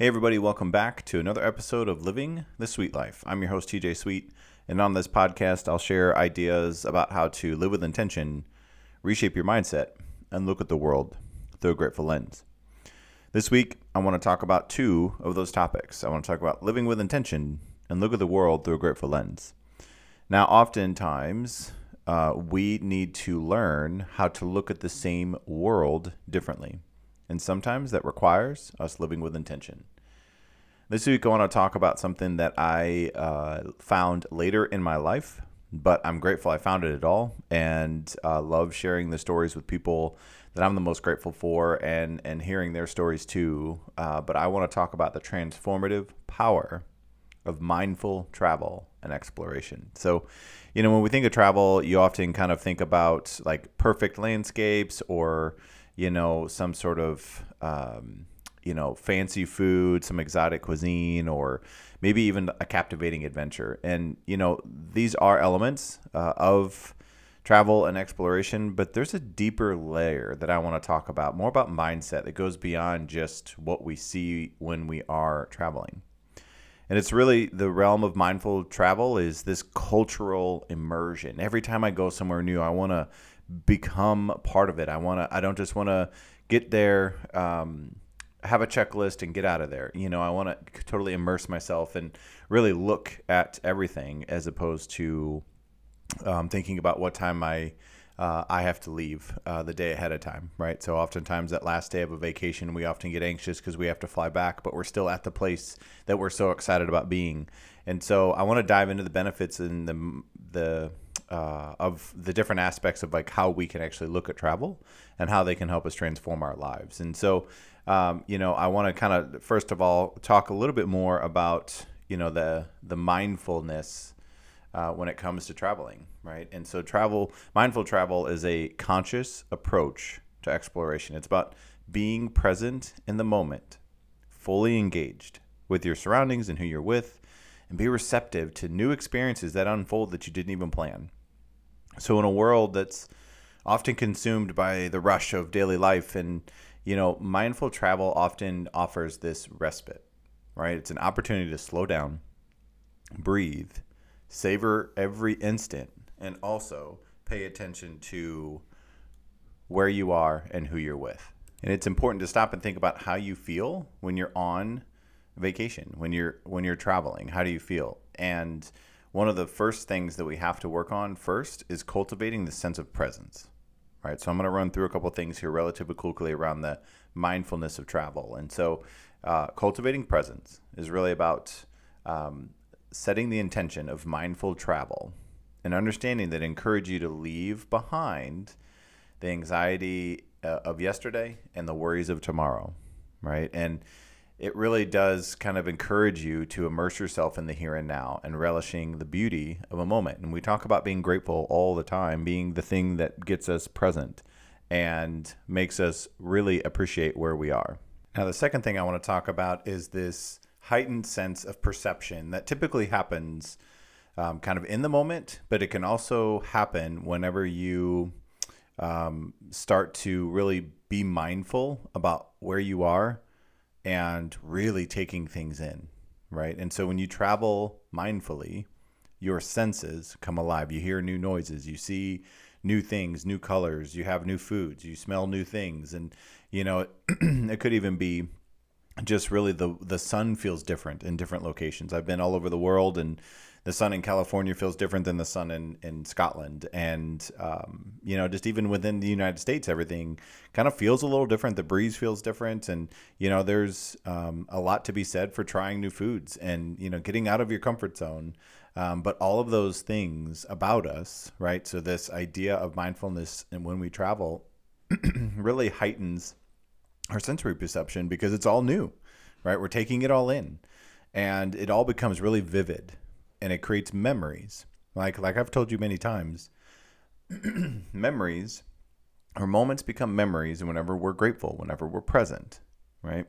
Hey, everybody, welcome back to another episode of Living the Sweet Life. I'm your host, TJ Sweet, and on this podcast, I'll share ideas about how to live with intention, reshape your mindset, and look at the world through a grateful lens. This week, I want to talk about two of those topics. I want to talk about living with intention and look at the world through a grateful lens. Now, oftentimes, uh, we need to learn how to look at the same world differently. And sometimes that requires us living with intention. This week, I want to talk about something that I uh, found later in my life, but I'm grateful I found it at all and uh, love sharing the stories with people that I'm the most grateful for and, and hearing their stories too. Uh, but I want to talk about the transformative power of mindful travel and exploration. So, you know, when we think of travel, you often kind of think about like perfect landscapes or, you know, some sort of, um, you know, fancy food, some exotic cuisine, or maybe even a captivating adventure. And, you know, these are elements uh, of travel and exploration, but there's a deeper layer that I want to talk about, more about mindset that goes beyond just what we see when we are traveling. And it's really the realm of mindful travel is this cultural immersion. Every time I go somewhere new, I want to become part of it. I want to. I don't just want to get there, um, have a checklist, and get out of there. You know, I want to totally immerse myself and really look at everything as opposed to um, thinking about what time I uh, I have to leave uh, the day ahead of time, right? So oftentimes that last day of a vacation, we often get anxious because we have to fly back, but we're still at the place that we're so excited about being. And so I want to dive into the benefits and the the uh, of the different aspects of like how we can actually look at travel and how they can help us transform our lives. And so, um, you know, I want to kind of first of all talk a little bit more about you know the the mindfulness uh, when it comes to traveling, right? And so, travel, mindful travel is a conscious approach to exploration. It's about being present in the moment, fully engaged with your surroundings and who you're with, and be receptive to new experiences that unfold that you didn't even plan. So, in a world that's often consumed by the rush of daily life, and you know, mindful travel often offers this respite, right? It's an opportunity to slow down, breathe, savor every instant and also pay attention to where you are and who you're with. And it's important to stop and think about how you feel when you're on vacation, when you're when you're traveling. How do you feel? And one of the first things that we have to work on first is cultivating the sense of presence. Right? So I'm going to run through a couple things here relatively quickly around the mindfulness of travel. And so uh, cultivating presence is really about um, setting the intention of mindful travel and understanding that encourage you to leave behind the anxiety uh, of yesterday and the worries of tomorrow, right? And it really does kind of encourage you to immerse yourself in the here and now and relishing the beauty of a moment. And we talk about being grateful all the time, being the thing that gets us present and makes us really appreciate where we are. Now, the second thing I want to talk about is this heightened sense of perception that typically happens um, kind of in the moment, but it can also happen whenever you um, start to really be mindful about where you are and really taking things in, right? And so when you travel mindfully, your senses come alive. You hear new noises, you see new things, new colors, you have new foods, you smell new things. And, you know, it could even be just really the the sun feels different in different locations. I've been all over the world, and the sun in California feels different than the sun in in Scotland, and um, you know, just even within the United States, everything kind of feels a little different. The breeze feels different, and you know, there's um, a lot to be said for trying new foods and you know, getting out of your comfort zone. Um, but all of those things about us, right? So this idea of mindfulness and when we travel really heightens our sensory perception because it's all new, right? We're taking it all in and it all becomes really vivid and it creates memories. Like like I've told you many times, memories or moments become memories whenever we're grateful, whenever we're present, right?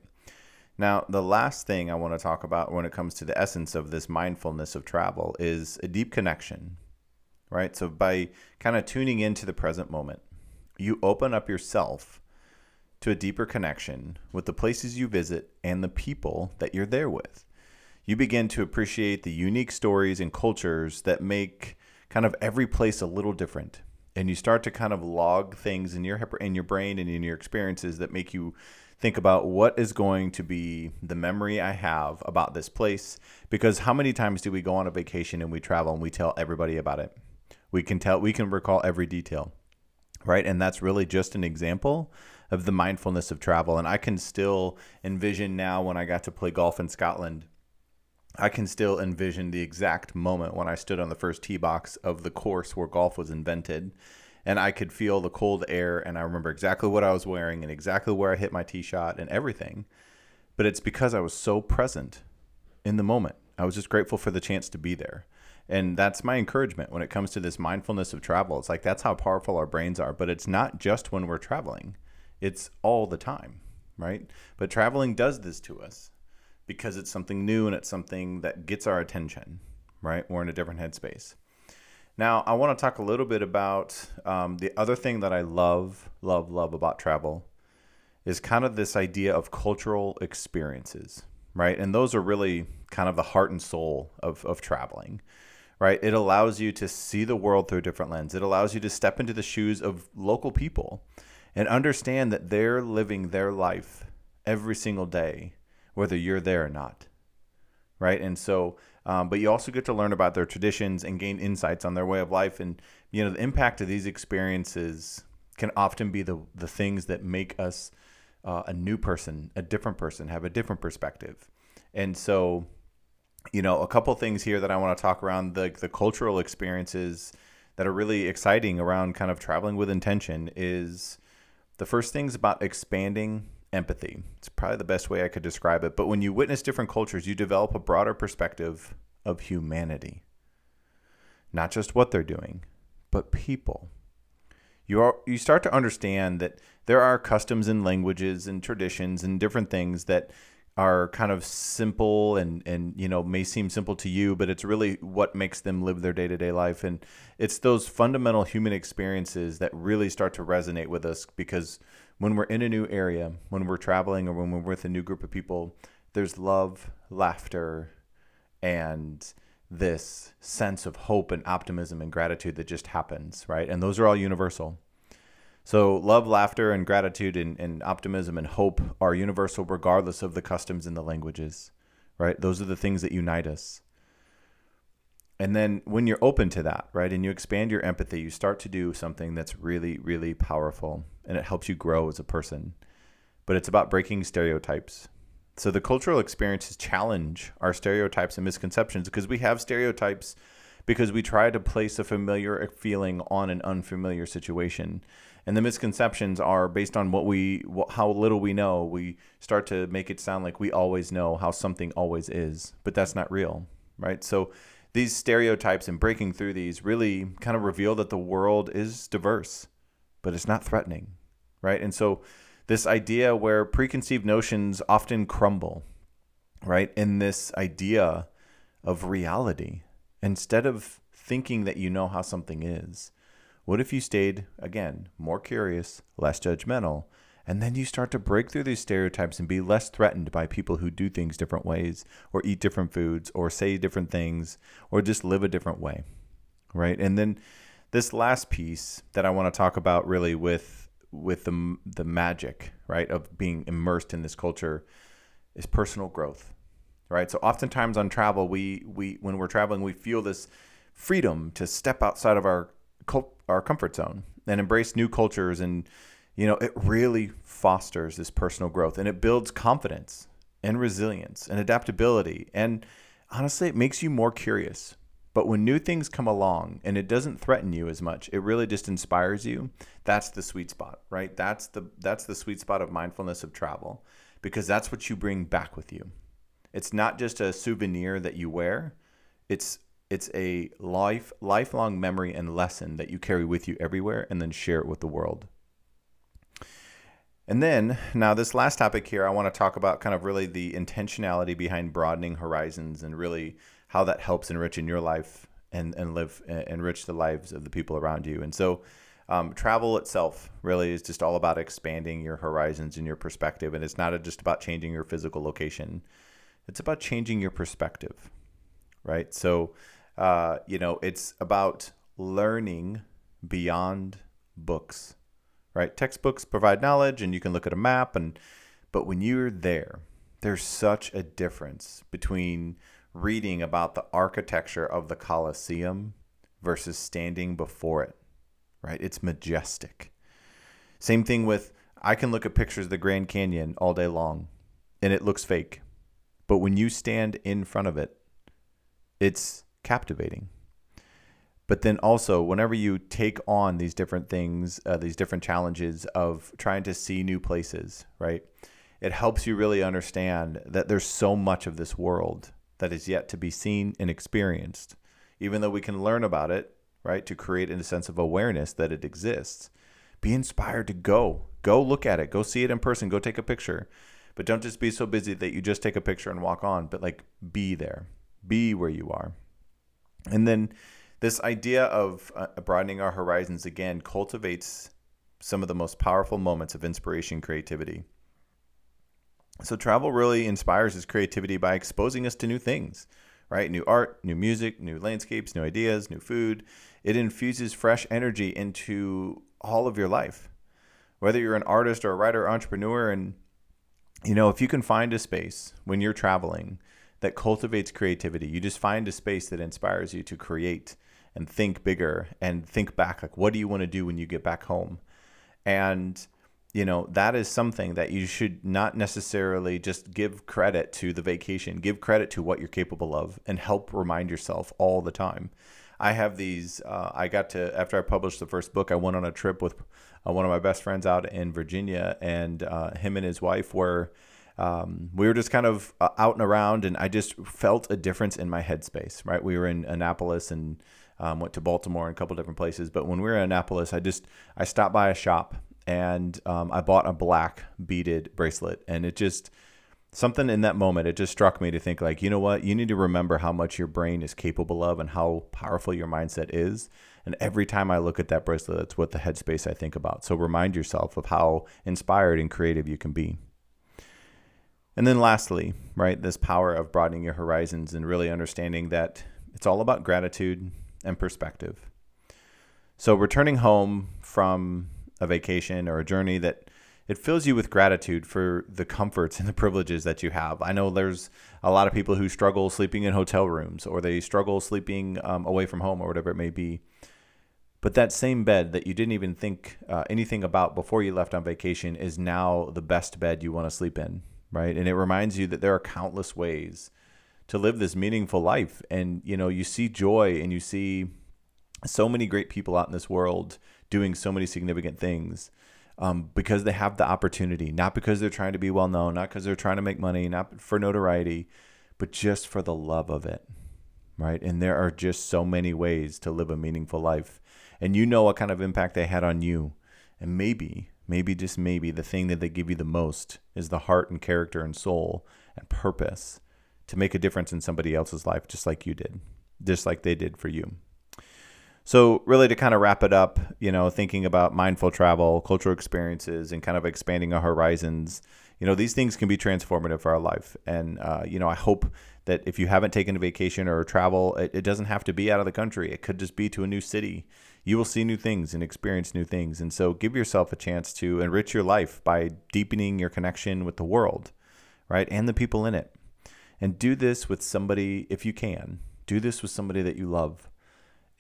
Now, the last thing I want to talk about when it comes to the essence of this mindfulness of travel is a deep connection, right? So by kind of tuning into the present moment, you open up yourself to a deeper connection with the places you visit and the people that you're there with. You begin to appreciate the unique stories and cultures that make kind of every place a little different. And you start to kind of log things in your in your brain and in your experiences that make you think about what is going to be the memory I have about this place. Because how many times do we go on a vacation and we travel and we tell everybody about it? We can tell, we can recall every detail, right? And that's really just an example of the mindfulness of travel. And I can still envision now when I got to play golf in Scotland. I can still envision the exact moment when I stood on the first tee box of the course where golf was invented and I could feel the cold air and I remember exactly what I was wearing and exactly where I hit my tee shot and everything. But it's because I was so present in the moment. I was just grateful for the chance to be there. And that's my encouragement when it comes to this mindfulness of travel. It's like that's how powerful our brains are, but it's not just when we're traveling. It's all the time, right? But traveling does this to us because it's something new and it's something that gets our attention, right? We're in a different headspace. Now, I want to talk a little bit about um, the other thing that I love, love, love about travel is kind of this idea of cultural experiences, right? And those are really kind of the heart and soul of, of traveling, right? It allows you to see the world through a different lens. It allows you to step into the shoes of local people and understand that they're living their life every single day, whether you're there or not, right? And so um, but you also get to learn about their traditions and gain insights on their way of life. And you know the impact of these experiences can often be the the things that make us uh, a new person, a different person, have a different perspective. And so, you know, a couple things here that I want to talk around the the cultural experiences that are really exciting around kind of traveling with intention is the first things about expanding empathy. It's probably the best way I could describe it. But when you witness different cultures, you develop a broader perspective of humanity. Not just what they're doing, but people. You are you start to understand that there are customs and languages and traditions and different things that are kind of simple and and you know may seem simple to you but it's really what makes them live their day-to-day life and it's those fundamental human experiences that really start to resonate with us because when we're in a new area, when we're traveling, or when we're with a new group of people, there's love, laughter, and this sense of hope and optimism and gratitude that just happens, right? And those are all universal. So, love, laughter, and gratitude and, and optimism and hope are universal regardless of the customs and the languages, right? Those are the things that unite us. And then when you're open to that, right, and you expand your empathy, you start to do something that's really, really powerful and it helps you grow as a person. But it's about breaking stereotypes. So the cultural experiences challenge our stereotypes and misconceptions because we have stereotypes because we try to place a familiar feeling on an unfamiliar situation. And the misconceptions are based on what we how little we know. We start to make it sound like we always know how something always is, but that's not real, right? So these stereotypes and breaking through these really kind of reveal that the world is diverse, but it's not threatening, right? And so this idea where preconceived notions often crumble, right? In this idea of reality, instead of thinking that you know how something is, what if you stayed, again, more curious, less judgmental, and then you start to break through these stereotypes and be less threatened by people who do things different ways or eat different foods or say different things or just live a different way. Right. And then this last piece that I want to talk about really with with the the magic, right, of being immersed in this culture is personal growth. Right? So oftentimes on travel, we we when we're traveling, we feel this freedom to step outside of our our comfort zone and embrace new cultures and you know, it really fosters this personal growth and it builds confidence and resilience and adaptability. And honestly, it makes you more curious. But when new things come along and it doesn't threaten you as much, it really just inspires you. That's the sweet spot, right? That's the that's the sweet spot of mindfulness of travel because that's what you bring back with you. It's not just a souvenir that you wear. It's it's a life lifelong memory and lesson that you carry with you everywhere and then share it with the world. And then, now this last topic here, I want to talk about kind of really the intentionality behind broadening horizons and really how that helps enrich in your life and, and live enrich the lives of the people around you. And so, Um, travel itself really is just all about expanding your horizons and your perspective, and it's not just about changing your physical location. It's about changing your perspective, right? So, uh, you know, it's about learning beyond books, right? Textbooks provide knowledge, and you can look at a map, and but when you're there, there's such a difference between reading about the architecture of the Colosseum versus standing before it, right? It's majestic. Same thing with I can look at pictures of the Grand Canyon all day long and it looks fake. But when you stand in front of it, it's captivating. But then also, whenever you take on these different things, uh, these different challenges of trying to see new places, right? It helps you really understand that there's so much of this world that is yet to be seen and experienced. Even though we can learn about it, right, to create a sense of awareness that it exists, be inspired to go. Go look at it. Go see it in person. Go take a picture. But don't just be so busy that you just take a picture and walk on, but like be there. Be where you are. And then this idea of uh, broadening our horizons again cultivates some of the most powerful moments of inspiration creativity. So travel really inspires his creativity by exposing us to new things, right? New art, new music, new landscapes, new ideas, new food. It infuses fresh energy into all of your life. Whether you're an artist or a writer, or entrepreneur, and you know, if you can find a space when you're traveling that cultivates creativity, you just find a space that inspires you to create and think bigger and think back. Like what do you want to do when you get back home? And you know that is something that you should not necessarily just give credit to the vacation. Give credit to what you're capable of and help remind yourself all the time. I have these uh, i got to after i published the first book i went on a trip with uh, one of my best friends out in virginia and uh, him and his wife were um, we were just kind of uh, out and around and i just felt a difference in my headspace right? We were in annapolis and um, went to baltimore and a couple different places but when we were in annapolis i just i stopped by a shop and um, I bought a black beaded bracelet, and it just something in that moment it just struck me to think like you know what? You need to remember how much your brain is capable of and how powerful your mindset is and every time i look at that bracelet that's what the headspace i think about. So remind yourself of how inspired and creative you can be and then lastly right this power of broadening your horizons and really understanding that it's all about gratitude and perspective so returning home from a vacation or a journey that it fills you with gratitude for the comforts and the privileges that you have. I know there's a lot of people who struggle sleeping in hotel rooms or they struggle sleeping um, away from home or whatever it may be. But that same bed that you didn't even think uh, anything about before you left on vacation is now the best bed you want to sleep in, right? And it reminds you that there are countless ways to live this meaningful life. And, you know, you see joy and you see so many great people out in this world doing so many significant things um, because they have the opportunity, not because they're trying to be well known, not because they're trying to make money, not for notoriety, but just for the love of it. Right. And there are just so many ways to live a meaningful life. And you know what kind of impact they had on you. And maybe, maybe just maybe the thing that they give you the most is the heart and character and soul and purpose to make a difference in somebody else's life, just like you did, just like they did for you. So, really, to kind of wrap it up, you know, thinking about mindful travel, cultural experiences, and kind of expanding our horizons, you know, these things can be transformative for our life. And, uh, you know, I hope that if you haven't taken a vacation or travel, it, it doesn't have to be out of the country. It could just be to a new city. You will see new things and experience new things. And so, give yourself a chance to enrich your life by deepening your connection with the world, right? And the people in it. And do this with somebody, if you can, do this with somebody that you love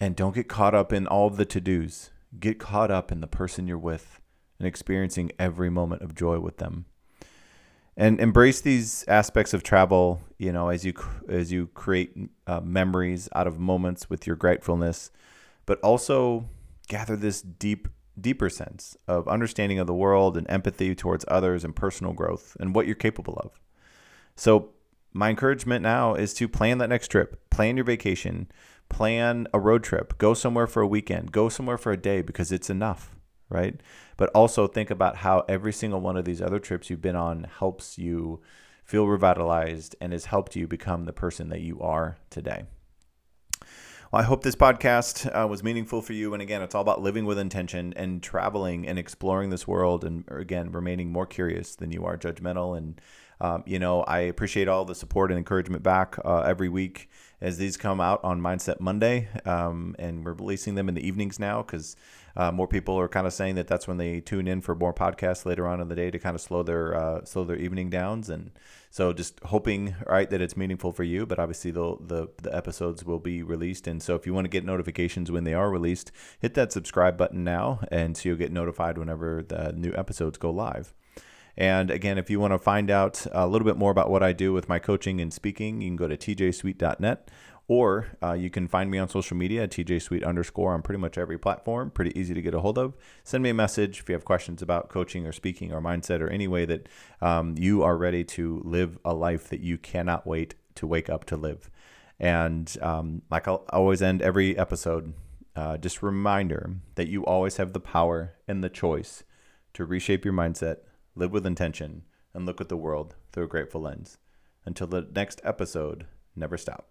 and don't get caught up in all the to dos. Get caught up in the person you're with and experiencing every moment of joy with them. And embrace these aspects of travel, you know, as you as you create uh, memories out of moments with your gratefulness, but also gather this deep deeper sense of understanding of the world and empathy towards others and personal growth and what you're capable of. So my encouragement now is to plan that next trip, plan your vacation, plan a road trip, go somewhere for a weekend, go somewhere for a day because it's enough, right? But also think about how every single one of these other trips you've been on helps you feel revitalized and has helped you become the person that you are today. Well, I hope this podcast uh, was meaningful for you. And again, it's all about living with intention and traveling and exploring this world, and again, remaining more curious than you are judgmental. And um, you know, I appreciate all the support and encouragement back uh, every week as these come out on Mindset Monday, um, and we're releasing them in the evenings now because uh, more people are kind of saying that that's when they tune in for more podcasts later on in the day to kind of slow their uh, slow their evening downs, and so just hoping right that it's meaningful for you. But obviously the the the episodes will be released, and so if you want to get notifications when they are released, hit that subscribe button now, and so you'll get notified whenever the new episodes go live. And again, if you want to find out a little bit more about what I do with my coaching and speaking, you can go to tjsweet.net or uh, you can find me on social media at tjsweet underscore on pretty much every platform. Pretty easy to get a hold of. Send me a message if you have questions about coaching or speaking or mindset or any way that um, you are ready to live a life that you cannot wait to wake up to live. And um, like I'll always end every episode, uh, just reminder that you always have the power and the choice to reshape your mindset live with intention, and look at the world through a grateful lens. Until the next episode, never stop.